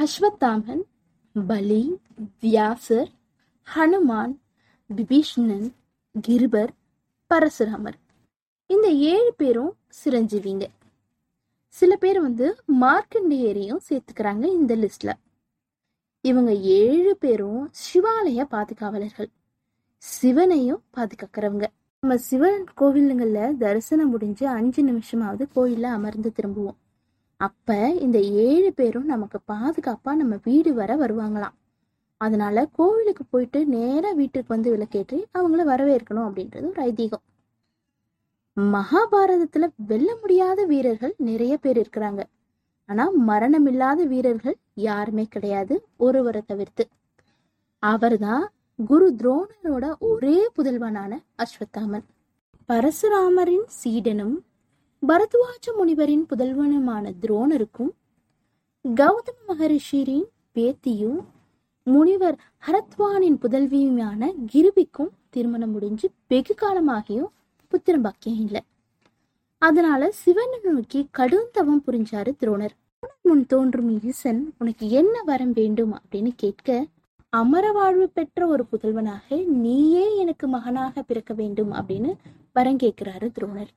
அஸ்வத்தாமன் பலி வியாசர் ஹனுமான் விபீஷ்ணன் கிருபர் பரசுராமர். இந்த ஏழு பேரும் சிரஞ்சீவிங்க. சில பேர் வந்து மார்க்கண்டேயரையும் சேர்த்துக்கிறாங்க இந்த லிஸ்ட்ல இவங்க ஏழு பேரும் சிவாலய பாதுகாவலர்கள். சிவனையும் பாதுகாக்கிறவங்க. நம்ம சிவன் கோவிலுங்களில் தரிசனம் முடிஞ்சு அஞ்சு நிமிஷமாவது கோயிலில் அமர்ந்து திரும்புவோம். அப்ப இந்த ஏழு பேரும் நமக்கு பாதுகாப்பா நம்ம வீடு வர வருவாங்களாம். அதனால கோவிலுக்கு போயிட்டு நேரா வீட்டுக்கு வந்து விளக்கேற்றி அவங்கள வரவேற்கணும் அப்படின்றது ஒரு ஐதீகம். மகாபாரதத்துல வெல்ல முடியாத வீரர்கள் நிறைய பேர் இருக்கிறாங்க. ஆனா மரணமில்லாத வீரர்கள் யாருமே கிடையாது ஒருவரை தவிர்த்து. அவர்தான் குரு துரோணரோட ஒரே புதல்வனான அஸ்வத்தாமன். பரசுராமரின் சீடனும் பரத்வாஜ முனிவரின் புதல்வனுமான துரோணருக்கும் கௌதம மகரிஷியின் பேத்தியும் முனிவர் ஹரத்வானின் புதல்வியுமான கிருபிக்கும் திருமணம் முடிஞ்சு வெகு காலமாகியும் புத்திரம் பாக்கியம் இல்லை. அதனால சிவனை நோக்கி கடும் தவம் புரிஞ்சாரு துரோணர் முன் தோன்றும் ஈசன் உனக்கு என்ன வரம் வேண்டும் அப்படின்னு கேட்க அமர வாழ்வு பெற்ற ஒரு புதல்வனாக நீயே எனக்கு மகனாக பிறக்க வேண்டும் அப்படின்னு வரம் கேட்கிறாரு துரோணர்.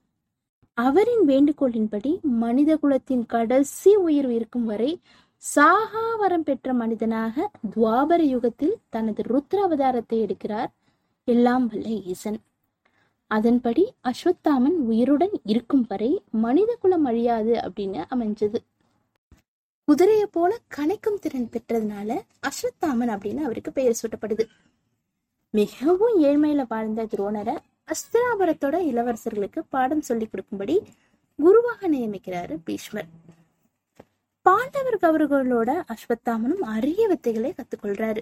அவரின் வேண்டுகோளின்படி மனித குலத்தின் கடைசி உயிர் இருக்கும் வரை சாகா வரம் பெற்ற மனிதனாக துவாபர யுகத்தில் தனது ருத்ர அவதாரத்தை எடுக்கிறார் எல்லாம் வல்ல ஈசன். அதன்படி அஸ்வத்தாமன் உயிருடன் இருக்கும் வரை மனித குலம் அழியாது அப்படின்னு அமைஞ்சது. குதிரையை போல கணக்கும் திறன் பெற்றதுனால அஸ்வத்தாமன் அப்படின்னு அவருக்கு பெயர் சூட்டப்படுது. மிகவும் ஏழ்மையில வாழ்ந்த துரோணரை அஸ்திராபுரத்தோட இளவரசர்களுக்கு பாடம் சொல்லி கொடுக்கும்படி குருவாக நியமிக்கிறாரு பீஷ்மர். பாண்டவர் கவர்களோட அஸ்வத்தாமனும் அரிய வித்தைகளை கத்துக்கொள்றாரு.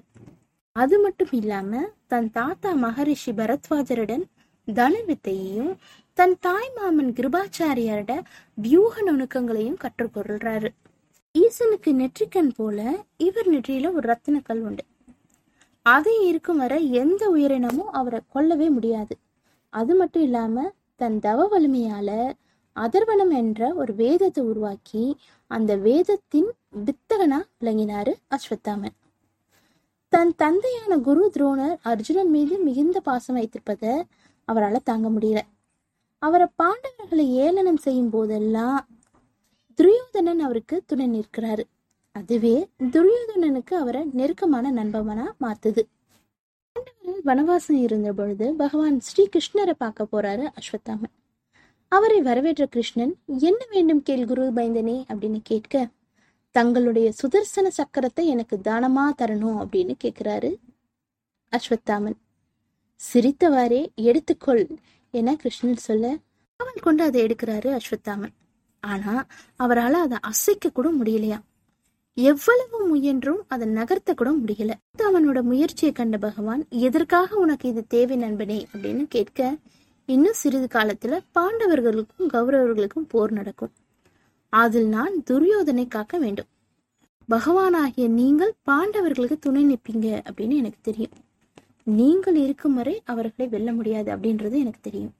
அது மட்டும் இல்லாம தன் தாத்தா மகரிஷி பரத்வாஜருடன் தனு வித்தையையும் தன் தாய் மாமன் கிருபாச்சாரியாரோட வியூக நுணுக்கங்களையும் கற்றுக்கொள்றாரு. ஈசனுக்கு நெற்றிக்கண் போல இவர் நெற்றியில ஒரு ரத்தின கல் உண்டு. அதை இருக்கும் வரை எந்த உயிரினமும் அவரை கொல்லவே முடியாது. அது மட்டும் இல்லாமல் தன் தவ வலிமையால் அதர்வனம் என்ற ஒரு வேதத்தை உருவாக்கி அந்த வேதத்தின் வித்தகனா விளங்கினார் அஸ்வத்தாமன். தன் தந்தையான குரு துரோணர் அர்ஜுனன் மீது மிகுந்த பாசம் வைத்திருப்பதை அவரால் தாங்க முடியல. அவரை பாண்டவர்களை ஏளனம் செய்யும் போதெல்லாம் துரியோதனன் அவருக்கு துணை நிற்கிறாரு. அதுவே துரியோதனனுக்கு அவரை நெருக்கமான நண்பவனா மாத்துது. பாண்டவர்கள் வனவாசம் இருந்த பொழுது பகவான் ஸ்ரீ கிருஷ்ணரை பார்க்க போறாரு அஸ்வத்தாமன். அவரை வரவேற்ற கிருஷ்ணன் என்ன வேண்டும் கேள் குரு பைந்தனே அப்படின்னு கேட்க தங்களுடைய சுதர்சன சக்கரத்தை எனக்கு தானமா தரணும் அப்படின்னு கேட்கிறாரு அஸ்வத்தாமன். சிரித்தவாறே எடுத்துக்கொள் என கிருஷ்ணன் சொல்ல அவன் கொண்டு அதை எடுக்கிறாரு அஸ்வத்தாமன். ஆனா அவரால் அதை அசைக்க கூட முடியலையா எவ்வளவு முயன்றும் அதை நகர்த்த கூட முடியல. அவனோட முயற்சியை கண்ட பகவான் எதற்காக உனக்கு இது தேவை நண்பனே? அப்படின்னு கேட்க இன்னும் சிறிது காலத்துல பாண்டவர்களுக்கும் கௌரவர்களுக்கும் போர் நடக்கும். அதில் நான் துரியோதனை காக்க வேண்டும். பகவானாகிய நீங்கள் பாண்டவர்களுக்கு துணை நிற்பீங்க அப்படின்னு எனக்கு தெரியும். நீங்கள் இருக்கும் வரை அவர்களை வெல்ல முடியாது அப்படின்றது எனக்கு தெரியும்.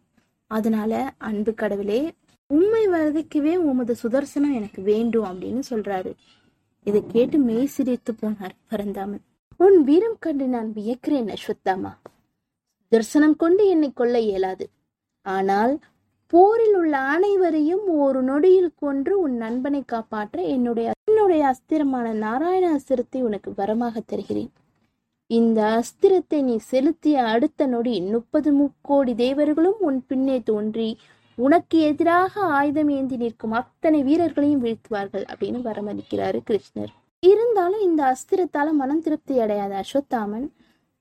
அதனால அன்பு கடவுளே உண்மை வதக்கவே உமது சுதர்சனம் எனக்கு வேண்டும் அப்படின்னு சொல்றாரு. இதை கேட்டு மெய் சிரித்து போனார் பரந்தாமன். உன் வீரம் கண்டு நான் வியக்கிறேன் அஸ்வத்தாமா. தரிசனம் கொண்டு என்னை கொல்ல இயலாது. ஆனால் போரில் உள்ள அனைவரையும் ஒரு நொடியில் கொன்று உன் நண்பனை காப்பாற்ற என்னுடைய என்னுடைய அஸ்திரமான நாராயண அஸ்திரத்தை உனக்கு வரமாக தருகிறேன். இந்த அஸ்திரத்தை நீ செலுத்திய அடுத்த நொடி முப்பது முக்கோடி தேவர்களும் உன் பின்னே தோன்றி உனக்கு எதிராக ஆயுதம் ஏந்தி நிற்கும் அத்தனை வீரர்களையும் வீழ்த்துவார்கள் அப்படின்னு வரமளிக்கிறாரு கிருஷ்ணர். இருந்தாலும் இந்த அஸ்திரத்தால மனம் திருப்தி அடையாத அஸ்வத்தாமன்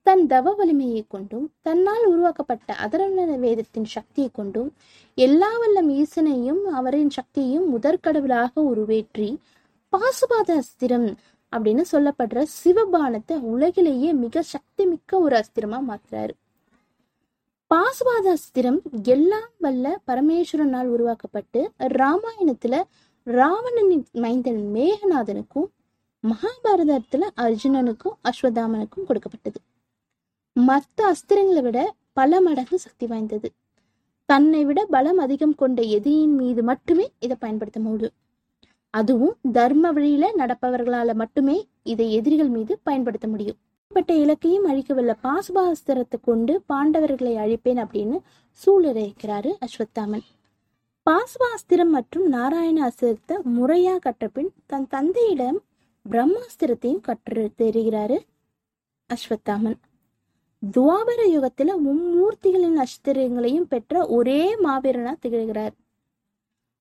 தன் தவ வலிமையை கொண்டும் தன்னால் உருவாக்கப்பட்ட அதரண வேதத்தின் சக்தியை கொண்டும் எல்லா வல்லம் ஈசனையும் அவரின் சக்தியையும் முதற்கடவுளாக உருவேற்றி பாசுபாத அஸ்திரம் அப்படின்னு சொல்லப்படுற சிவபானத்தை உலகிலேயே மிக சக்தி மிக்க ஒரு அஸ்திரமா மாத்துறாரு. பாசுபாதாஸ்திரம் எல்லாம் வல்ல பரமேஸ்வரனால் உருவாக்கப்பட்டு ராமாயணத்துல ராவணனின் மைந்தன் மேகநாதனுக்கும் மகாபாரதத்துல அர்ஜுனனுக்கும் அஸ்வதாமனுக்கும் கொடுக்கப்பட்டது. மற்ற அஸ்திரங்களை விட பல மடங்கு சக்தி வாய்ந்தது. தன்னை விட பலம் அதிகம் கொண்ட எதிரியின் மீது மட்டுமே இதை பயன்படுத்த முடியும். அதுவும் தர்ம வழியில நடப்பவர்களால மட்டுமே இதை எதிரிகள் மீது பயன்படுத்த முடியும். பட்ட இலக்கையும் அழிக்கவில்லை பாசுபாஸ்திரத்தை கொண்டு பாண்டவர்களை அழிப்பேன் அப்படின்னு சூளுரைக்கிறாரு அஸ்வத்தாமன். பாசுபாஸ்திரம் மற்றும் நாராயண அஸ்திரத்தை முறையா கற்றபின் தன் தந்தையிடம் பிரம்மாஸ்திரத்தையும் கற்று தெரிகிறாரு அஸ்வத்தாமன். துவாபர யுகத்துல மும்மூர்த்திகளின் அஸ்திரங்களையும் பெற்ற ஒரே மாவீரனா திகழ்கிறார்.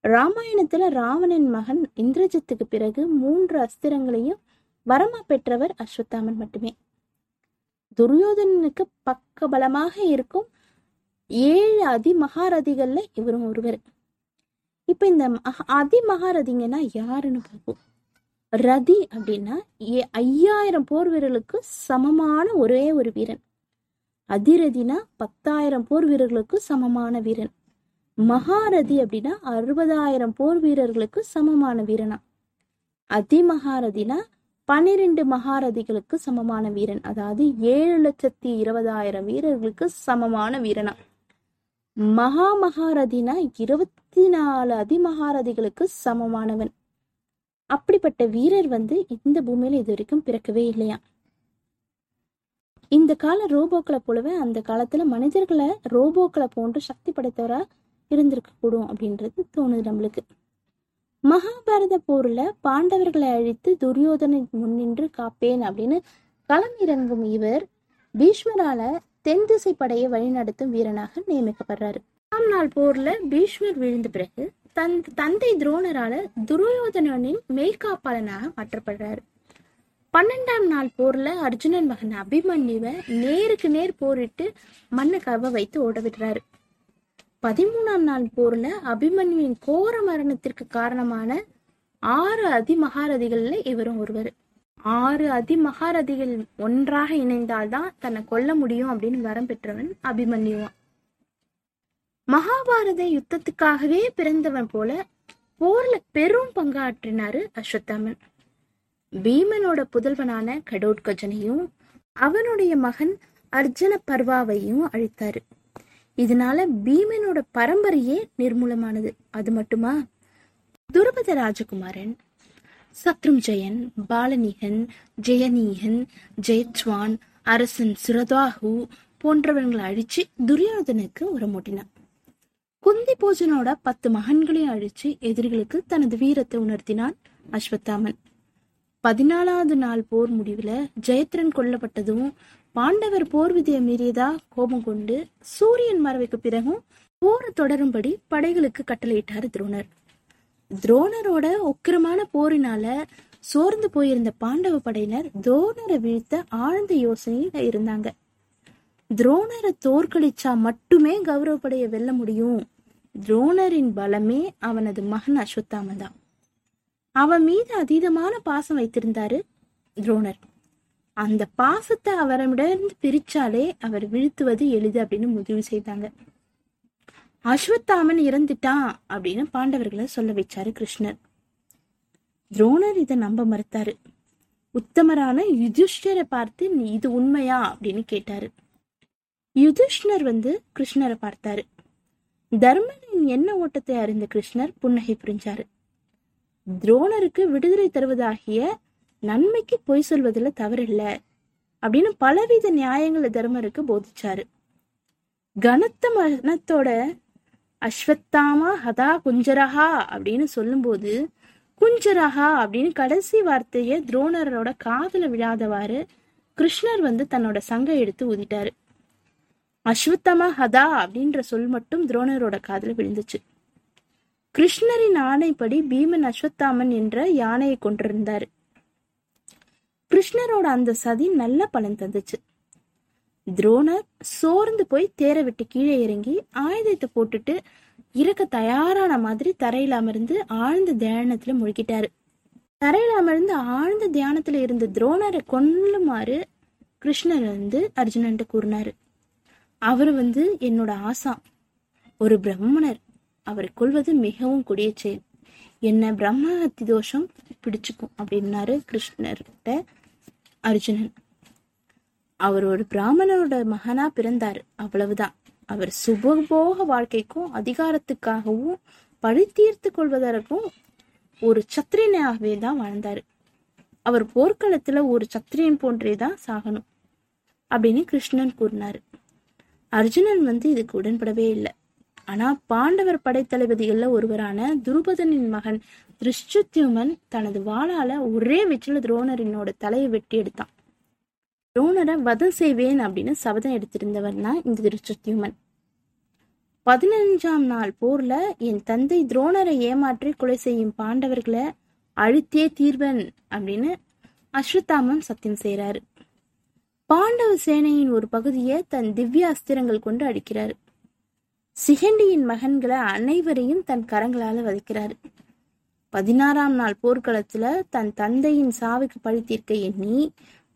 ராமாயணத்துல ராவணன் மகன் இந்திரஜித்துக்கு பிறகு மூன்று அஸ்திரங்களையும் வரமா பெற்றவர் அஸ்வத்தாமன் மட்டுமே. துரியோதனனுக்கு பக்க பலமாக இருக்கும் ஏழு அதிமகாரதிகள்ல இவரும் ஒருவர். இப்ப இந்த அதி மகாரதிங்கன்னா யாருன்னு பார்ப்போம். ரதி அப்படின்னா ஏ- ஐயாயிரம் போர் வீரர்களுக்கு சமமான ஒரே ஒரு வீரன். அதிரதினா பத்தாயிரம் போர் வீரர்களுக்கு சமமான வீரன். மகாரதி அப்படின்னா அறுபதாயிரம் போர் வீரர்களுக்கு சமமான வீரனா? அதிமகாரதினா பன்னிரெண்டு மகாரதிகளுக்கு சமமான வீரன். அதாவது ஏழு லட்சத்தி இருபதாயிரம் வீரர்களுக்கு சமமான வீரனா. மகா மகாரதினா இருபத்தி நாலு அதிமகாரதிகளுக்கு சமமானவன். அப்படிப்பட்ட வீரர் வந்து இந்த பூமியில இது வரைக்கும் பிறக்கவே இல்லையா? இந்த கால ரோபோக்களை போலவே அந்த காலத்துல மனிதர்களை ரோபோக்களை போன்று சக்தி படைத்தவரா இருந்திருக்க கூடும் அப்படின்றது தோணுது நம்மளுக்கு. மகாபாரத போர்ல பாண்டவர்களை அழித்து துரியோதனை முன்னின்று காப்பேன் அப்படின்னு களம் இறங்கும் இவர் பீஷ்மரால தென் திசை படையை வழிநடத்தும் வீரனாக நியமிக்கப்படுறாரு. ஆம் நாள் போர்ல பீஷ்மர் விழுந்த பிறகு தன் தந்தை துரோணரால துரியோதனனின் மெய்காப்பாளனாக மாற்றப்படுறாரு. பன்னெண்டாம் நாள் போர்ல அர்ஜுனன் மகன் அபிமன்யுவை நேருக்கு நேர் போரிட்டு மண்ணை கவ வைத்து ஓட விடுறாரு. பதிமூணாம் நாள் போர்ல அபிமன்யுவின் கோர மரணத்திற்கு காரணமான ஆறு அதிமகாரதிகள்ல இவரும் ஒருவர். ஆறு அதிமகாரதிகள் ஒன்றாக இணைந்தால்தான் தன்னை கொல்ல முடியும் அப்படின்னு வரம் பெற்றவன் அபிமன்யுவான் மகாபாரத யுத்தத்துக்காகவே பிறந்தவன் போல போர்ல பெரும் பங்காற்றினாரு அஸ்வத்தாமன். பீமனோட புதல்வனான கடோட்கஜனையும் அவனுடைய மகன் அர்ஜுன பர்வாவையும் அழித்தாரு. இதனால பீமனோட பரம்பரையே நிர்மூலமானது. அது மட்டுமா? துருபத ராஜகுமாரன் சத்ருஞ்சயன் பாலனிகன் ஜெயநீகன் ஜெயத்வான் அரசன் சுரதாகு போன்றவர்களை அழிச்சு துரியோதனுக்கு உரமூட்டினான். குந்தி பூஜனோட பத்து மகன்களையும் அழிச்சு எதிரிகளுக்கு தனது வீரத்தை உணர்த்தினான் அஸ்வத்தாமன். பதினாலாவது நாள் போர் முடிவுல ஜெயத்ரன் கொல்லப்பட்டதும் பாண்டவர் போர் விதியை மீறியதா கோபம் கொண்டு சூரியன் மறைவுக்கு பிறகும் போர் தொடரும்படி படைகளுக்கு கட்டளையிட்டார் துரோணர். துரோணரோட உக்கிரமான போரினால சோர்ந்து போயிருந்த பாண்டவ படையினர் துரோணரை வீழ்த்த ஆழ்ந்த யோசனையில இருந்தாங்க. துரோணரை தோற்கடிச்சா மட்டுமே கௌரவப்படைய வெல்ல முடியும். துரோணரின் பலமே அவனது மகன் அஸ்வத்தாமன் தான். அவன் மீது அதீதமான பாசம் வைத்திருந்தாரு துரோணர். அந்த பாசத்தை அவரிடமிருந்து பிரிச்சாலே அவர் வீழ்த்துவது எளிது அப்படின்னு முடிவு செய்தாங்க. அஸ்வத்தாமன் இறந்துட்டான் அப்படின்னு பாண்டவர்களை சொல்ல வச்சாரு கிருஷ்ணர். துரோணர் இதை நம்ப மறுத்தாரு. உத்தமரான யுதிஷ்டரை பார்த்து "நீ இது உண்மையா? அப்படின்னு கேட்டாரு. யுதிஷ்ணர் வந்து கிருஷ்ணரை பார்த்தாரு. தர்மனின் எண்ண ஓட்டத்தை அறிந்த கிருஷ்ணர் புன்னகை புரிஞ்சாரு. துரோணருக்கு விடுதலை தருவதாகிய நன்மைக்கு பொய் சொல்வதில் தவறில்லை அப்படின்னு பலவித நியாயங்களை தர்மருக்கு போதிச்சாரு. கனத்த மனத்தோட அஸ்வத்தாமா ஹதா குஞ்சரஹா அப்படின்னு சொல்லும்போது குஞ்சரஹா அப்படின்னு கடைசி வார்த்தையை துரோணரோட காதல விழாதவாறு கிருஷ்ணர் வந்து தன்னோட சங்க எடுத்து ஊதிட்டாரு. அஸ்வத்தமா ஹதா அப்படின்ற சொல் மட்டும் துரோணரோட காதல விழுந்துச்சு. கிருஷ்ணரின் ஆணைப்படி பீமன் அஸ்வத்தாமன் என்ற யானையை கொண்டிருந்தாரு கிருஷ்ணரோட அந்த சதி நல்ல பலன் தந்துச்சு. துரோணர் சோர்ந்து போய் தேரை விட்டு கீழே இறங்கி ஆயுதத்தை போட்டுட்டு இறக்க தயாரான மாதிரி தரையில அமர்ந்து ஆழ்ந்த தியானத்துல முழுகிட்டாரு. தரையில அமர்ந்து ஆழ்ந்த தியானத்துல இருந்த துரோணரை கொல்லுமாறு கிருஷ்ணர் வந்து அர்ஜுனன்ட்டு கூறினாரு. அவர் வந்து என்னோட ஆசா. ஒரு பிரம்மணர். அவரை கொள்வது மிகவும் கொடிய செயல். என்ன பிரம்ம அத்தி தோஷம் பிடிச்சுக்கும் அப்படின்னாரு கிருஷ்ணர்கிட்ட அர்ஜுனன். அவர் ஒரு பிராமணரோட மகனா பிறந்தாரு. அவ்வளவுதான். அவர் சுபபோக வாழ்க்கைக்கும் அதிகாரத்துக்காகவும் பழி தீர்த்து கொள்வதற்கும் ஒரு சத்திரியனாகவே தான் வாழ்ந்தாரு. அவர் போர்க்களத்துல ஒரு சத்திரியன் போன்றே தான் சாகணும் அப்படின்னு கிருஷ்ணன் கூறினாரு. அர்ஜுனன் வந்து இதுக்கு உடன்படவே இல்லை. ஆனா பாண்டவர் படைத்தளபதிகள்ல ஒருவரான துருபதனின் மகன் திருஷ்டுத்யுமன் தனது வாளால ஒரே வெற்றில துரோணரினோட தலையை வெட்டி எடுத்தான். துரோணரை வதம் செய்வேன் அப்படின்னு சபதம் எடுத்திருந்தவர் தான் இந்த திருஷ்டுத்யுமன். பதினஞ்சாம் நாள் போர்ல என் தந்தை துரோணரை ஏமாற்றி கொலை செய்யும் பாண்டவர்களை அழித்தே தீர்வன் அப்படின்னு அஸ்வத்தாமன் சத்தியம் செய்கிறாரு பாண்டவ சேனையின் ஒரு பகுதியை தன் திவ்ய அஸ்திரங்கள் கொண்டு அடிக்கிறாரு சிகண்டியின் மகன்களை அனைவரையும் தன் கரங்களால வதைக்கிறாரு. பதினாறாம் நாள் போர்க்களத்துல தன் தந்தையின் சாவுக்கு பழி தீர்க்க எண்ணி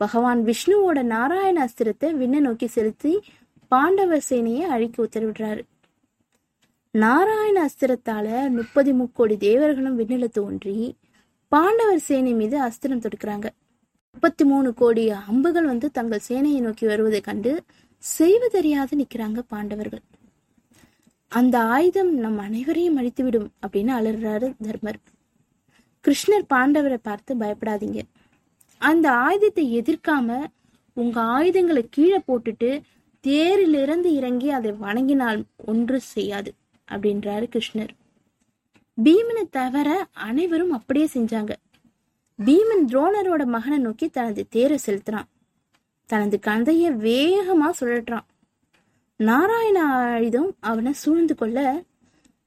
பகவான் விஷ்ணுவோட நாராயண அஸ்திரத்தை விண்ண நோக்கி செலுத்தி பாண்டவர் சேனையை அழிக்க உத்தரவிடுறாரு. நாராயண அஸ்திரத்தால முப்பது முக்கோடி தேவர்களும் விண்ணில தோன்றி பாண்டவர் சேனை மீது அஸ்திரம் தொடுக்கிறாங்க. முப்பத்தி மூணு கோடி அம்புகள் வந்து தங்கள் சேனையை நோக்கி வருவதை கண்டு செய்வதறியாது நிக்கிறாங்க பாண்டவர்கள். அந்த ஆயுதம் நம் அனைவரையும் அழித்துவிடும் அப்படின்னு அலறாரு தர்மர். கிருஷ்ணர் பாண்டவரை பார்த்து பயப்படாதீங்க. அந்த ஆயுதத்தை எதிர்க்காம உங்க ஆயுதங்களை கீழே போட்டுட்டு தேரிலிருந்து இறங்கி அதை வணங்கினால் ஒன்று செய்யாது அப்படின்றாரு கிருஷ்ணர். பீமனை தவிர அனைவரும் அப்படியே செஞ்சாங்க. பீமன் துரோணரோட மகனை நோக்கி தனது தேரை செலுத்துறான். தனது கந்தைய வேகமா சுழற்றான். நாராயண ஆயுதம் அவனை சூழ்ந்து கொள்ள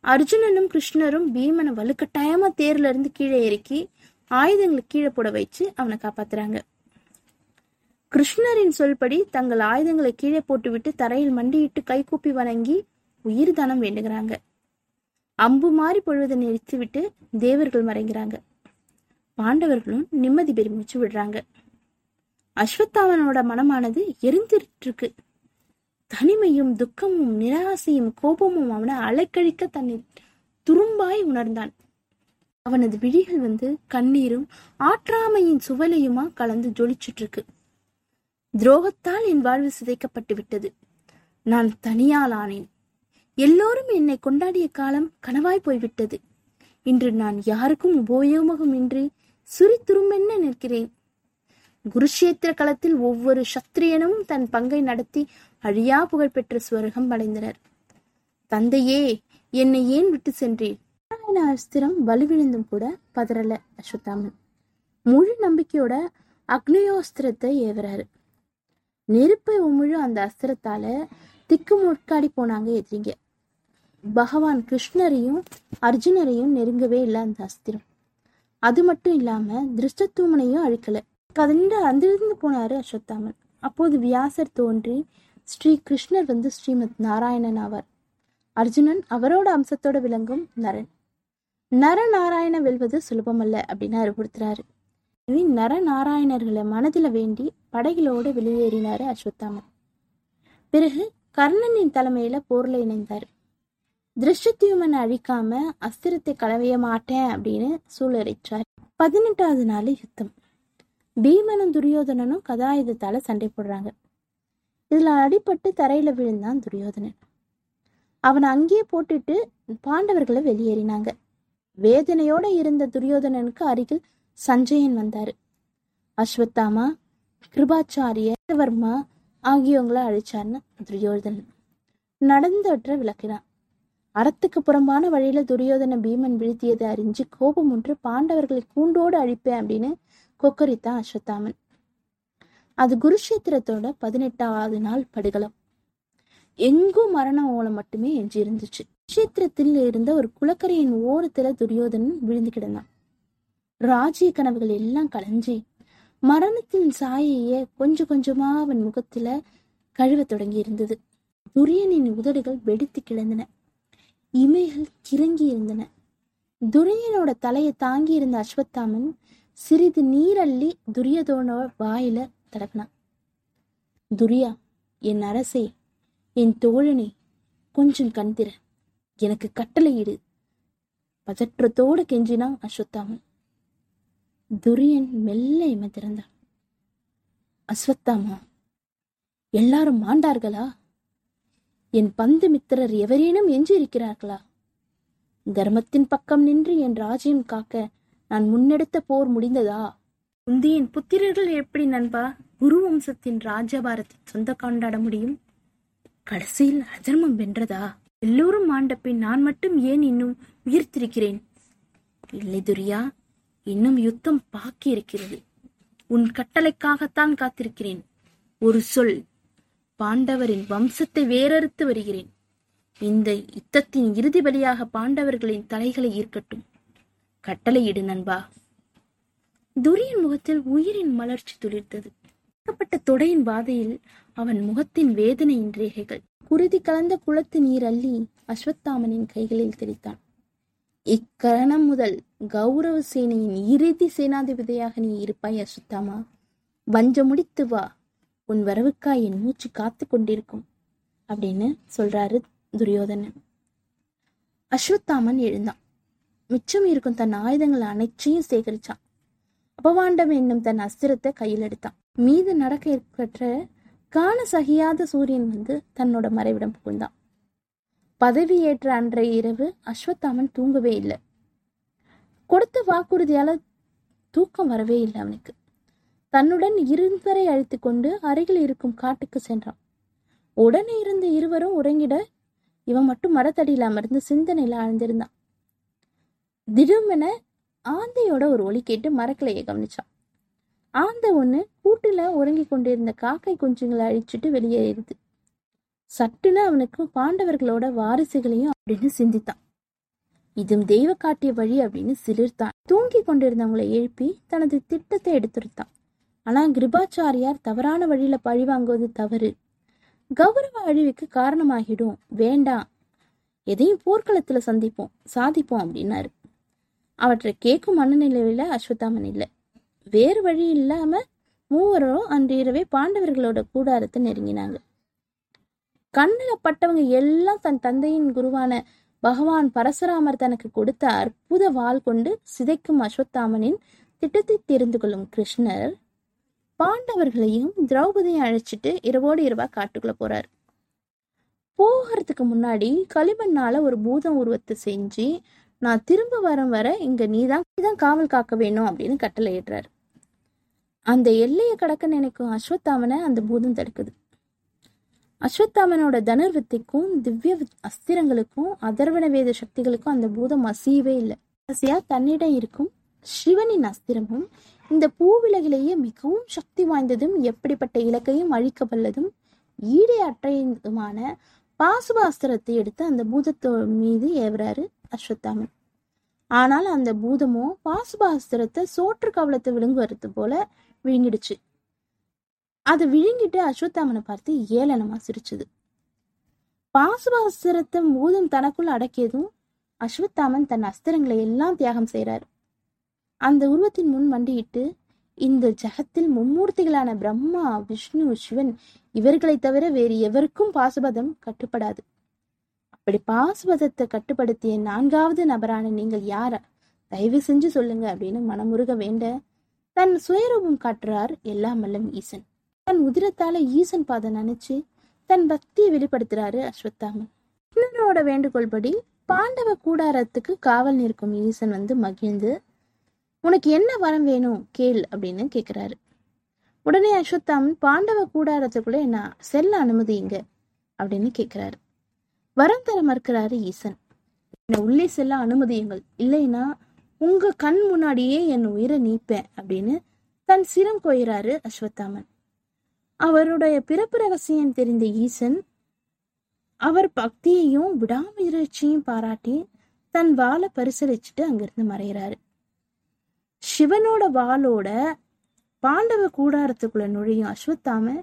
அர்ஜுனனும் கிருஷ்ணரும் பீமனை வலுக்கட்டாயமா தேர்ல இருந்து கீழே இறக்கி ஆயுதங்களை கீழே போட வச்சு அவனை காப்பாத்துறாங்க. கிருஷ்ணரின் சொல்படி தங்கள் ஆயுதங்களை கீழே போட்டுவிட்டு தரையில் மண்டியிட்டு கைகூப்பி வணங்கி உயிர் தானம் வேண்டுகிறாங்க. அம்பு மாறி பொழுதை நிறுத்திவிட்டு தேவர்கள் மறைங்கிறாங்க பாண்டவர்களும் நிம்மதி பெருமிச்சு விடுறாங்க. அஸ்வத்தாமனோட மனமானது எரிந்துட்டு இருக்கு தனிமையும் துக்கமும் நிராசையும் கோபமும் அவனை அலைக்கழிக்க தன்னை துரும்பாய் உணர்ந்தான். அவனது விழிகள் வந்து கண்ணீரும் ஆற்றாமையின் சுவலையுமா கலந்து ஜொலிச்சிட்டு இருக்கு துரோகத்தால் என் வாழ்வு சிதைக்கப்பட்டு விட்டது. நான் தனியால் ஆனேன் எல்லோரும் என்னை கொண்டாடிய காலம் கனவாய் போய்விட்டது. இன்று நான் யாருக்கும் உபயோகமின்றி சுரித்துருமென்ன நிற்கிறேன். குருஷேத்திர களத்தில் ஒவ்வொரு சத்திரியனும் தன் பங்கை நடத்தி அழியா புகழ்பெற்ற சுவரகம் அடைந்தனர். தந்தையே என்னை ஏன் விட்டு சென்றீர்? நாராயண அஸ்திரம் வலுவிழந்தும் கூட பதறல அஸ்வத்தாமன். முழு நம்பிக்கையோட அக்னியோஸ்திரத்தை ஏவுறாரு. நெருப்பை உமிழும் அந்த அஸ்திரத்தால திக்கு முட்காடி போனாங்க எதிரிங்க. பகவான் கிருஷ்ணரையும் அர்ஜுனரையும் நெருங்கவே இல்லை அந்த அஸ்திரம். அது மட்டும் இல்லாம திருஷ்டத்தூமனையும் அழிக்கல. கதண்டு அந்திருந்து போனாரு அஸ்வத்தாமன். அப்போது வியாசர் தோன்றி ஸ்ரீ கிருஷ்ணர் வந்து ஸ்ரீமத் நாராயணன் ஆவார். அர்ஜுனன் அவரோட அம்சத்தோட விளங்கும் நரன். நரநாராயண வெல்வது சுலபமல்ல அப்படின்னு அறிவுறுத்துறாரு. இனி நர மனதில் வேண்டி படைகளோடு வெளியேறினார் அஸ்வத்தாமன். பிறகு கர்ணனின் தலைமையில போர்ல இணைந்தார். திருஷ்டத்தியுமனை அழிக்காம அஸ்திரத்தை கலவைய மாட்டேன் அப்படின்னு சூழறிச்சார் பதினெட்டாவது நாள் யுத்தம். பீமனும் துரியோதனனும் கதாயுதத்தால சண்டை போடுறாங்க. இதுல அடிபட்டு தரையில விழுந்தான் துரியோதனன். அவனை அங்கேயே போட்டுட்டு பாண்டவர்களை வெளியேறினாங்க. வேதனையோட இருந்த துரியோதனனுக்கு அருகில் சஞ்சயன் வந்தாரு. அஸ்வத்தாமா கிருபாச்சாரியவர்மா ஆகியவங்கள அழிச்சார்னு துரியோதனன். நடந்தவற்றை விளக்கினான். அறத்துக்கு புறம்பான வழியில துரியோதன பீமன் வீழ்த்தியதை அறிஞ்சு கோபம் ஒன்று பாண்டவர்களை கூண்டோடு அழிப்பேன் அப்படின்னு கொக்கரித்தான் அஸ்வத்தாமன். அது குருஷேத்திரத்தோட பதினெட்டாவது நாள் படுகலம். எங்கும் மரண ஓலம் மட்டுமே எஞ்சி இருந்துச்சு. குருஷேத்திரத்தில் இருந்த ஒரு குளக்கரையின் ஓரத்துல துரியோதனன் விழுந்து கிடந்தான். ராஜ்ய கனவுகள் எல்லாம் கலைஞ்சி மரணத்தின் சாயையே கொஞ்சம் கொஞ்சமா அவன் முகத்துல கழுவத் தொடங்கி இருந்தது. துரியனின் உதடுகள் வெடித்து கிடந்தன. இமைகள் கிறங்கி இருந்தன. துரியனோட தலையை தாங்கி இருந்த அஸ்வத்தாமன் சிறிது நீரள்ளி துரியதோனோட வாயில தடப்பினான் துரியா என் அரசே என் தோழனே கொஞ்சம் கண்திர எனக்கு கட்டளையிடு பதற்றத்தோடு கெஞ்சினான் அஸ்வத்தாமன். துரியன் மெல்ல திறந்தான். அஸ்வத்தாமா எல்லாரும் மாண்டார்களா? என் பந்து மித்திரர் எவரேனும் எஞ்சி இருக்கிறார்களா தர்மத்தின் பக்கம் நின்று என் ராஜ்யம் காக்க நான் முன்னெடுத்த போர் முடிந்ததா? குந்தியின் புத்திரர்கள் எப்படி நண்பா? குரு வம்சத்தின் ராஜபாரத்தை சொந்த கொண்டாட முடியும்? கடைசியில் அஜர்மம் வென்றதா? எல்லோரும் ஆண்ட பின் நான் மட்டும் ஏன் இன்னும் உயிர்த்திருக்கிறேன்? இல்லை துரியா இன்னும் யுத்தம் பாக்கி இருக்கிறது. உன் கட்டளைக்காகத்தான் காத்திருக்கிறேன். ஒரு சொல் பாண்டவரின் வம்சத்தை வேறறுத்து வருகிறேன். இந்த யுத்தத்தின் இறுதி வழியாக பாண்டவர்களின் தலைகளை ஈர்க்கட்டும். கட்டளையிடு நண்பா. துரியன் முகத்தில் உயிரின் மலர்ச்சி துளிர்த்தது. பட்ட தொடையின் பாதையில் அவன் முகத்தின் வேதனையின் ரேகைகள். குருதி கலந்த குளத்து நீர் அள்ளி அஸ்வத்தாமனின் கைகளில் தெரித்தான் இக்கரணம் முதல் கௌரவ சேனையின் இறுதி சேனாதிபதியாக நீ இருப்பாய் அஸ்வத்தாமா? வஞ்ச முடித்து வா. உன் வரவுக்காய் என் மூச்சு காத்து கொண்டிருக்கும். அப்படின்னு சொல்றாரு துரியோதனன். அஸ்வத்தாமன் எழுந்தான். மிச்சம் இருக்கும் தன் ஆயுதங்கள் அனைத்தையும் சேகரிச்சான். அபவாண்டம் என்னும் தன் அஸ்திரத்தை கையில் எடுத்தான். மீது நடக்க ஏற்பட்ட காண சகியாத சூரியன் வந்து தன்னோட மறைவிடம் புகுந்தான். பதவி ஏற்ற அன்றைய இரவு அஸ்வத்தாமன் தூங்கவே இல்லை. கொடுத்த வாக்குறுதியால தூக்கம் வரவே இல்லை அவனுக்கு. தன்னுடன் இருவரை அழைத்து கொண்டு அருகில் இருக்கும் காட்டுக்கு சென்றான். உடனே இருந்த இருவரும் உறங்கிட இவன் மட்டும் மரத்தடியில் அமர்ந்து சிந்தனையில ஆழ்ந்திருந்தான். திடுமென ஆந்தையோட ஒரு ஒலி கேட்டு மரக்கிளையை கவனிச்சான். ஆந்தை ஒன்று கூட்டில் உறங்கி கொண்டிருந்த காக்கை குஞ்சுங்களை அழிச்சிட்டு வெளியேறிடுது சட்டுன்னு அவனுக்கு பாண்டவர்களோட வாரிசுகளையும் அப்படின்னு சிந்தித்தான். இதும் தெய்வ காட்டிய வழி அப்படின்னு சிலிர்த்தான். தூங்கி கொண்டிருந்தவங்களை எழுப்பி தனது திட்டத்தை எடுத்துருத்தான். ஆனால் கிருபாச்சாரியார் தவறான வழியில் பழி வாங்குவது தவறு. கௌரவ அழிவுக்கு காரணமாகிடும். வேண்டாம். எதையும் போர்க்களத்தில் சந்திப்போம் சாதிப்போம் அப்படின்னாரு. அவற்றை கேட்கும் மனநிலையில அஸ்வத்தாமன் இல்லை. வேறு வழி இல்லாம மூவரும் அன்று இரவே பாண்டவர்களோட கூடாரத்தை நெருங்கினாங்க. கண்ணில் பட்டவங்க எல்லாம் தன் தந்தையின் குருவான பகவான் பரசுராமர் தனக்கு கொடுத்த அற்புத வாள் கொண்டு சிதைக்கும் அஸ்வத்தாமனின் திட்டத்தை தெரிந்து கொள்ளும் கிருஷ்ணர் பாண்டவர்களையும் திரௌபதியும் அழைச்சிட்டு இரவோடு இரவா காட்டுக்குள்ள போறாரு. போகிறதுக்கு முன்னாடி களிமண்ணால ஒரு பூதம் உருவத்தை செஞ்சு நான் திரும்ப வரும் வர இங்க நீதான் நீதான் காவல் காக்க வேணும் அப்படின்னு கட்டளை இடுறாரு அந்த எல்லையை கடக்க நினைக்கும் அஸ்வத்தாமனை அந்த பூதம் தடுக்குது. அஸ்வத்தாமனோட தனுர்வித்தைக்கும் திவ்ய அஸ்திரங்களுக்கும் அதர்வன வேத சக்திகளுக்கும் அந்த பூதம் அசையவே இல்லை. கடைசியா தன்னிடம் இருக்கும் சிவனின் அஸ்திரமும் இந்த பூவிலகிலேயே மிகவும் சக்தி வாய்ந்ததும் எப்படிப்பட்ட இலக்கையும் அழிக்க வல்லதும் ஈடே பாசுபாஸ்திரத்தை எடுத்து அந்த பூதத்தோ மீது ஏவுறாரு அஸ்வத்தாமன். ஆனால் அந்த பூதமோ பாசுபாஸ்திரத்தை சோற்று கவலத்தை விழுங்குவது போல விழுங்கிடுச்சு. அது விழுங்கிட்டு அஸ்வத்தாமனை பார்த்து ஏளனமா சிரிச்சுது. பாசுபாஸ்திரத்தை பூதம் தனக்குள் அடக்கியதும் அஸ்வத்தாமன் தன் அஸ்திரங்களை எல்லாம் தியாகம் செய்கிறார் அந்த உருவத்தின் முன் மண்டியிட்டு இந்த ஜகத்தில் மும்மூர்த்திகளான பிரம்மா விஷ்ணு சிவன் இவர்களை தவிர வேறு எவருக்கும் பாசுபதம் கட்டுப்படாது. அப்படி பாசுபதத்தை கட்டுப்படுத்திய நான்காவது நபரான நீங்கள் யார? தயவு செஞ்சு சொல்லுங்க அப்படின்னு மனமுருக வேண்ட தன் சுயரூபம் காட்டுறார் எல்லாம் வல்லம் ஈசன். தன் உதிரத்தால ஈசன் பாதை நினைச்சு தன் பக்தியை வெளிப்படுத்துறாரு அஸ்வத்தாமன். இன்னரோட வேண்டுகோள்படி பாண்டவ கூடாரத்துக்கு காவல் நிற்கும் ஈசன் வந்து மகிழ்ந்து உனக்கு என்ன வரம் வேணும்? கேள் அப்படின்னு கேட்குறாரு உடனே அஸ்வத்தம் பாண்டவ கூடாரத்துக்குள்ள என்ன? செல்ல அனுமதிங்க அப்படின்னு கேட்குறாரு வரம் தர மறுக்கிறாரு ஈசன். என்னை உள்ளே செல்ல அனுமதியுங்கள் இல்லைன்னா உங்க கண் முன்னாடியே என் உயிரை நீப்பேன். அப்படின்னு தன் சிரம் கொயிறாரு அஸ்வத்தாமன். அவருடைய பிறப்பு ரகசியம் தெரிந்த ஈசன் அவர் பக்தியையும் விடாமுயற்சியும் பாராட்டி தன் வாளை பரிசளிச்சுட்டு அங்கிருந்து மறைகிறாரு. சிவனோட வாளோட பாண்டவ கூடாரத்துக்குள்ள நுழையும் அஸ்வத்தாம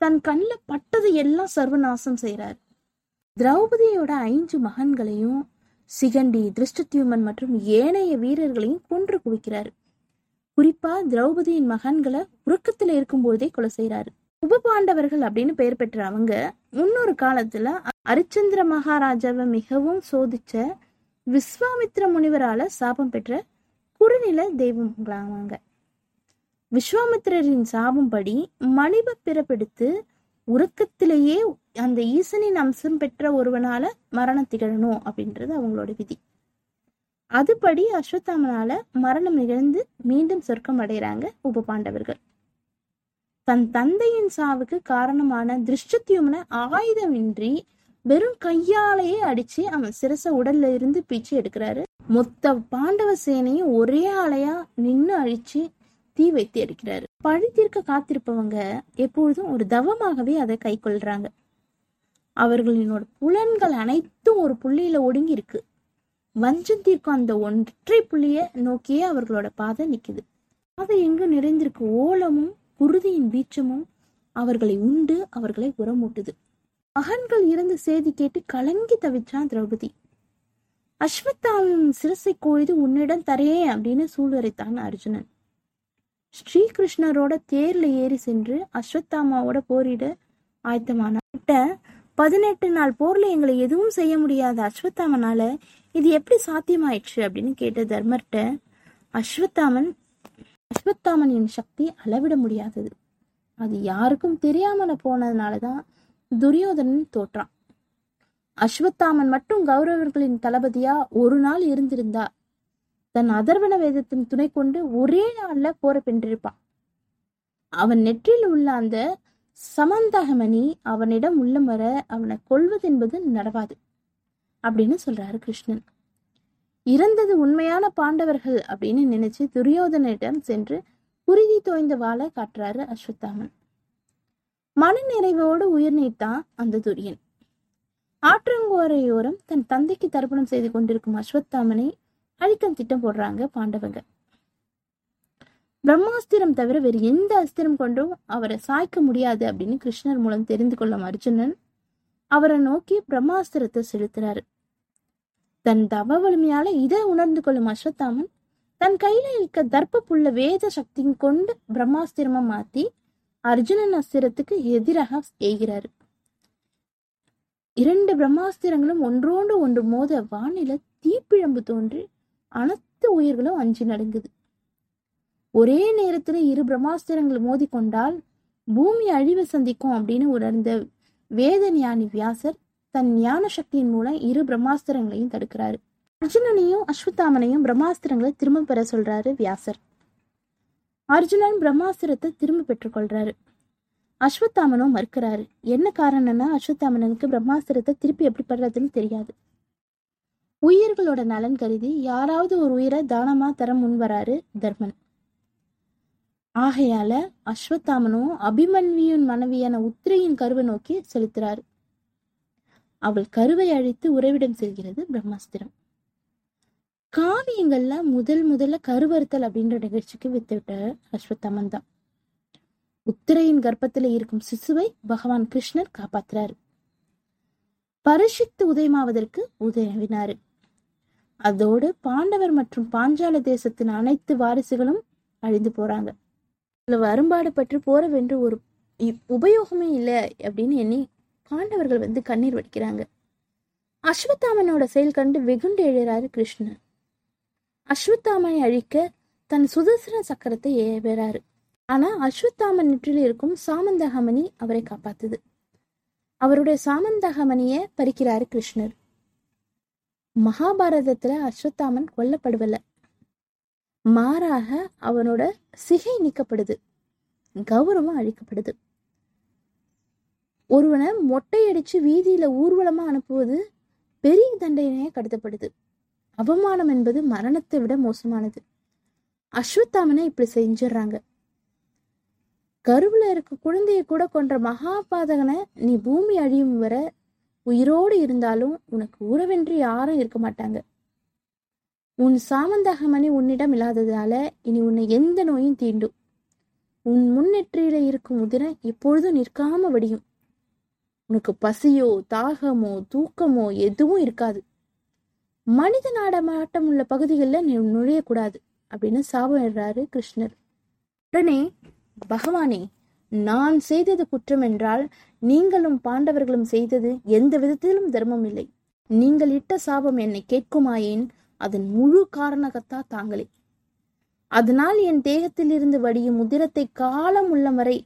தன் கண்ணில் பட்டது எல்லாம் சர்வநாசம் செய்கிறார் திரௌபதியோட ஐந்து மகன்களையும் சிகண்டி திருஷ்டத்யூமன் மற்றும் ஏனைய வீரர்களையும் கொன்று குவிக்கிறார். குறிப்பா திரௌபதியின் மகன்களை உறக்கத்துல இருக்கும்போதே கொலை செய்கிறாரு உப பாண்டவர்கள் அப்படின்னு பெயர் பெற்ற அவங்க முன்னொரு காலத்துல அரிச்சந்திர மகாராஜாவை மிகவும் சோதிச்ச விஸ்வாமித்ர முனிவரால சாபம் பெற்ற குறுநில தெய்வங்களாங்க விஸ்வாமித்திரரின் சாபம்படி மனித பிறப்பெடுத்து உறக்கத்திலேயே அந்த ஈசனின் அம்சம் பெற்ற ஒருவனால மரணம் திகழணும் அப்படின்றது அவங்களோட விதி. அதுபடி அஸ்வத்தாமனால மரணம் நிகழ்ந்து மீண்டும் சொர்க்கம் அடைகிறாங்க உப பாண்டவர்கள் தன் தந்தையின் சாவுக்கு காரணமான திருஷ்டத்யும்ன ஆயுதமின்றி வெறும் கையாலேயே அடிச்சு அவன் சிரச உடல்ல இருந்து பீச்சு எடுக்கிறாரு. மொத்த பாண்டவ சேனையும் ஒரே ஆளையா நின்னு அழிச்சு தீ வைத்து எடுக்கிறாரு. பழி தீர்க்க காத்திருப்பவங்க எப்பொழுதும் ஒரு தவமாகவே அதை கை கொள்றாங்க. அவர்களினோட புலன்கள் அனைத்தும் ஒரு புள்ளியில ஒடுங்கி இருக்கு. வஞ்சம் தீர்க்கும் அந்த ஒன்றை புள்ளிய நோக்கியே அவர்களோட பாதை நிக்குது. பாதை எங்கு நிறைந்திருக்கு? ஓலமும் குருதியின் வீச்சமும் அவர்களை உண்டு அவர்களை உரமூட்டுது. மகன்கள் இறந்த செய்தி கேட்டு கலங்கி தவிச்சான் திரௌபதி. அஸ்வத்தாவின் சிரசை கோய்து உன்னிடம் தரே அப்படின்னு சூழ்வரைத்தான் அர்ஜுனன். ஸ்ரீகிருஷ்ணரோட தேர்ல ஏறி சென்று அஸ்வத்தாமாவோட போரிட ஆயத்தமான. பதினெட்டு நாள் போர்ல எங்களை எதுவும் செய்ய முடியாத அஸ்வத்தாமனால இது எப்படி சாத்தியமாயிடுச்சு அப்படின்னு கேட்ட தர்மர்கிட்ட அஸ்வத்தாமன் அஸ்வத்தாமனின் சக்தி அளவிட முடியாதது. அது யாருக்கும் தெரியாமல போனதுனாலதான் துரியோதனன் தோற்றான். அஸ்வத்தாமன் மட்டும் கௌரவர்களின் தளபதியா ஒரு நாள் இருந்திருந்தா தன் அதர்வன வேதத்தின் துணை கொண்டு ஒரே நாள்ல போற பெற்றிருப்பான். அவன் நெற்றில் உள்ள அந்த சமந்தகமணி அவனிடம் உள்ளம் வர அவனை கொள்வது என்பது நடவாது அப்படின்னு சொல்றாரு கிருஷ்ணன். இறந்தது உண்மையான பாண்டவர்கள் அப்படின்னு நினைச்சு துரியோதனிடம் சென்று குருதி தோய்ந்த வாளை காட்டுறாரு அஸ்வத்தாமன். மன நிறைவோடு உயிர் நீத்தான் அந்த துரியன். ஆற்றங்கோரையோரம் தன் தந்தைக்கு தர்ப்பணம் செய்து கொண்டிருக்கும் அஸ்வத்தாமனை அழிக்கும் திட்டம் போடுறாங்க பாண்டவங்க. பிரம்மாஸ்திரம் தவிர வேறு எந்த அஸ்திரம் கொண்டும் அவரை சாய்க்க முடியாது அப்படின்னு கிருஷ்ணர் மூலம் தெரிந்து கொள்ளும் அர்ஜுனன் அவரை நோக்கி பிரம்மாஸ்திரத்தை செலுத்துறாரு. தன் தவ வலிமையால இதை உணர்ந்து கொள்ளும் அஸ்வத்தாமன் தன் கையில இருக்க தர்ப்ப புள்ள வேத சக்தியும் கொண்டு பிரம்மாஸ்திரமா மாத்தி அர்ஜுனன் அஸ்திரத்துக்கு எதிராக எய்கிறாரு இரண்டு பிரம்மாஸ்திரங்களும் ஒன்றோடு ஒன்று மோத வானில தீப்பிழம்பு தோன்றி அனைத்து உயிர்களும் அஞ்சு நடுங்குது. ஒரே நேரத்துல இரு பிரம்மாஸ்திரங்கள் மோதிக்கொண்டால் பூமி அழிவை சந்திக்கும் அப்படின்னு உணர்ந்த வேத ஞானி வியாசர் தன் ஞான சக்தியின் மூலம் இரு பிரம்மாஸ்திரங்களையும் தடுக்கிறாரு. அர்ஜுனனையும் அஸ்வத்தாமனையும் பிரம்மாஸ்திரங்களை திரும்ப பெற சொல்றாரு வியாசர். அர்ஜுனன் பிரம்மாஸ்திரத்தை திரும்ப பெற்றுக்கொள்றாரு. அஸ்வத்தாமனும் மறுக்கிறாரு. என்ன காரணம்னா அஸ்வத்தாமனனுக்கு பிரம்மாஸ்திரத்தை திருப்பி எப்படி படுறதுன்னு தெரியாது. உயிர்களோட நலன் கருதி யாராவது ஒரு உயிரை தானமா தர முன்வராரு தர்மன். ஆகையால அஸ்வத்தாமனும் அபிமன்வியின் மனைவியான உத்திரையின் கருவை நோக்கி செலுத்துறாரு. அவள் கருவை அழித்து உறைவிடம் செல்கிறது பிரம்மாஸ்திரம். காவியங்கள்ல முதல் முதல்ல கருவறுத்தல் அப்படின்ற நிகழ்ச்சிக்கு வித்துவிட்டார் அஸ்வத்தாமன் தான். உத்திரையின் கர்ப்பத்துல இருக்கும் சிசுவை பகவான் கிருஷ்ணர் காப்பாத்துறாரு. பரிசித்து உதயமாவதற்கு உதவினாரு அதோடு பாண்டவர் மற்றும் பாஞ்சால தேசத்தின் அனைத்து வாரிசுகளும் அழிந்து போறாங்க. வரும்பாடு அரும்பாடு பற்றி போற வென்று ஒரு உபயோகமே இல்லை அப்படின்னு எண்ணி பாண்டவர்கள் வந்து கண்ணீர் வடிக்கிறாங்க. அஸ்வத்தாமனோட செயல் கண்டு வெகுண்டு எழுறாரு கிருஷ்ணர். அஸ்வத்தாமனை அழிக்க தன் சுதர்சன சக்கரத்தை ஏறாரு. ஆனா அஸ்வத்தாமன் நெற்றில் இருக்கும் சாமந்தகமணி அவரை காப்பாத்துது. அவருடைய சாமந்தகமணிய பறிக்கிறாரு கிருஷ்ணர். மகாபாரதத்துல அஸ்வத்தாமன் கொல்லப்படுவல. மாறாக அவனோட சிகை நீக்கப்படுது. கௌரவம் அழிக்கப்படுது. ஒருவனை மொட்டையடிச்சு வீதியில ஊர்வலமா அனுப்புவது பெரிய தண்டனையே கருதப்படுது அவமானம் என்பது மரணத்தை விட மோசமானது. அஸ்வத்தாமனை இப்படி செஞ்சிடுறாங்க கருவில் இருக்க குழந்தைய கூட கொன்ற மகாபாதகனை நீ பூமி அழியும் வர உயிரோடு இருந்தாலும் உனக்கு உறவென்று யாரும் இருக்க மாட்டாங்க. உன் சாமந்தகமணி உன்னிடம் இல்லாததால இனி உன்னை எந்த நோயும் தீண்டும். உன் முன்னெற்றியில இருக்கும் உதிரம் எப்பொழுதும் நிற்காம வடியும். உனக்கு பசியோ தாகமோ தூக்கமோ எதுவும் இருக்காது. மனித நாடமாட்டம் உள்ள பகுதிகளில் நீ நுழையக்கூடாது அப்படின்னு சாபம் இடுறாரு கிருஷ்ணர். உடனே பகவானே நான் செய்தது குற்றம் என்றால் நீங்களும் பாண்டவர்களும் செய்தது எந்த விதத்திலும் தர்மம் இல்லை. நீங்கள் இட்ட சாபம் என்னை கேட்குமாயேன் அதன் முழு காரணகத்தா தாங்களே. அதனால் என் தேகத்திலிருந்து வடியும் உதிரத்தை காலம் உள்ளம் வரை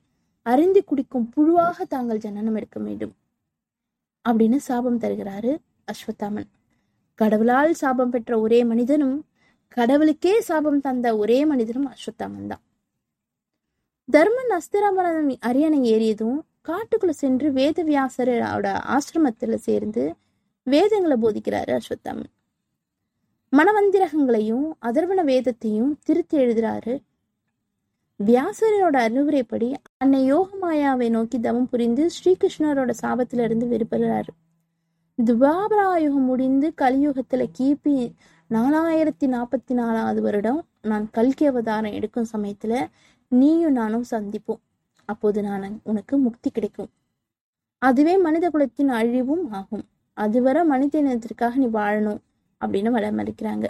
அறிந்து குடிக்கும் புழுவாக தாங்கள் ஜனனம் எடுக்க வேண்டும் அப்படின்னு சாபம் தருகிறாரு அஸ்வத்தாமன். கடவுளால் சாபம் பெற்ற ஒரே மனிதனும் கடவுளுக்கே சாபம் தந்த ஒரே மனிதனும் அஸ்வத்தாமன் தான் தர்மன் அஸ்திராமரன் அரியணை ஏறியதும் காட்டுக்குள்ள சென்று வேதவியாசரோட ஆசிரமத்துல சேர்ந்து வேதங்களை போதிக்கிறாரு அஸ்வத்தாமன். மனவந்திரகங்களையும் அதர்வன வேதத்தையும் திருத்தி எழுதுறாரு. வியாசரனோட அறிவுரைப்படி அன்னை யோகமாயாவை நோக்கி தவம் புரிந்து ஸ்ரீகிருஷ்ணரோட சாபத்திலிருந்து விடுபடுறாரு. துவாபராயுகம் முடிந்து கலியுகத்துல கிபி நாலாயிரத்தி நாற்பத்தி நாலாவது வருடம் நான் கல்கி அவதாரம் எடுக்கும் சமயத்துல நீயும் நானும் சந்திப்போம். அப்போது நான் உனக்கு முக்தி கிடைக்கும். அதுவே மனித குலத்தின் அழிவும் ஆகும். அதுவரை மனித இனத்திற்காக நீ வாழணும் அப்படின்னு வளமறிக்கிறாங்க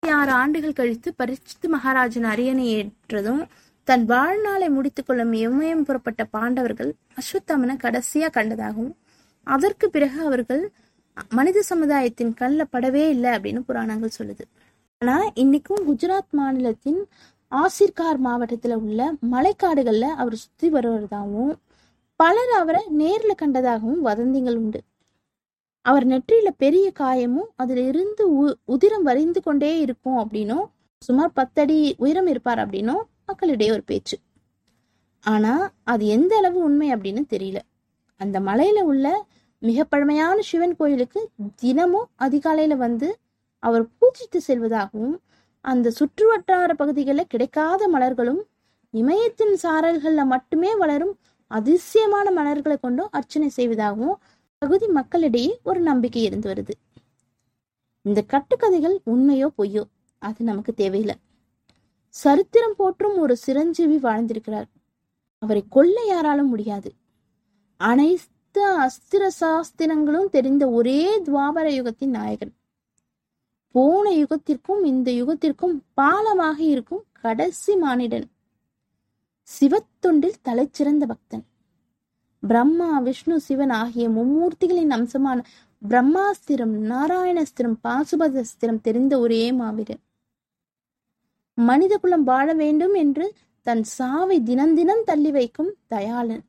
ஆறு ஆண்டுகள் கழித்து பரிசுத்து மகாராஜன் அரியணை ஏற்றதும் தன் வாழ்நாளை முடித்துக் கொள்ளும் புறப்பட்ட பாண்டவர்கள் அஸ்வத்தாமனை கடைசியா கண்டதாகவும் அதற்கு பிறகு அவர்கள் மனித சமுதாயத்தின் கண்ணில் படவே இல்லை அப்படின்னு புராணங்கள் சொல்லுது. ஆனா இன்னைக்கும் குஜராத் மாநிலத்தின் ஆசிர்கார் மாவட்டத்துல உள்ள மலைக்காடுகள்ல அவர் சுத்தி வருவதாகவும் பலர் அவரை நேர்ல கண்டதாகவும் வதந்திகள் உண்டு. அவர் நெற்றியில பெரிய காயமும் அதுல இருந்து உ- உதிரம் வரைந்து கொண்டே இருக்கும் அப்படின்னும் சுமார் பத்தடி உயரம் இருப்பார் அப்படின்னும் மக்களிடையே ஒரு பேச்சு. ஆனா அது எந்த அளவு உண்மை அப்படின்னு தெரியல. அந்த மலையில உள்ள மிக பழமையான சிவன் கோயிலுக்கு தினமும் அதிகாலையில வந்து அவர் பூஜித்து செல்வதாகவும் அந்த சுற்றுவட்டார பகுதிகளில் கிடைக்காத மலர்களும் இமயத்தின் சாரல்களில் மட்டுமே வளரும் அதிசயமான மலர்களை கொண்டும் அர்ச்சனை செய்வதாகவும் பகுதி மக்களிடையே ஒரு நம்பிக்கை இருந்து வருது. இந்த கட்டுக்கதைகள் உண்மையோ பொய்யோ அது நமக்கு தேவையில்லை. சரித்திரம் போற்றும் ஒரு சிரஞ்சீவி வாழ்ந்திருக்கிறார். அவரை கொல்ல யாராலும் முடியாது. அனைத்து அஸ்திர சாஸ்திரங்களும் தெரிந்த ஒரே துவாபர யுகத்தின் நாயகன். போன யுகத்திற்கும் இந்த யுகத்திற்கும் பாலமாக இருக்கும் கடைசி மானிடன். சிவத்தொண்டில் தலைச்சிறந்த பக்தன். பிரம்மா விஷ்ணு சிவன் ஆகிய மும்மூர்த்திகளின் அம்சமான பிரம்மாஸ்திரம் நாராயணஸ்திரம் பாசுபதஸ்திரம் தெரிந்த ஒரே மாவீரன். மனித குலம் வாழ வேண்டும் என்று தன் சாவை தினம் தினம் தள்ளி வைக்கும் தயாளன்.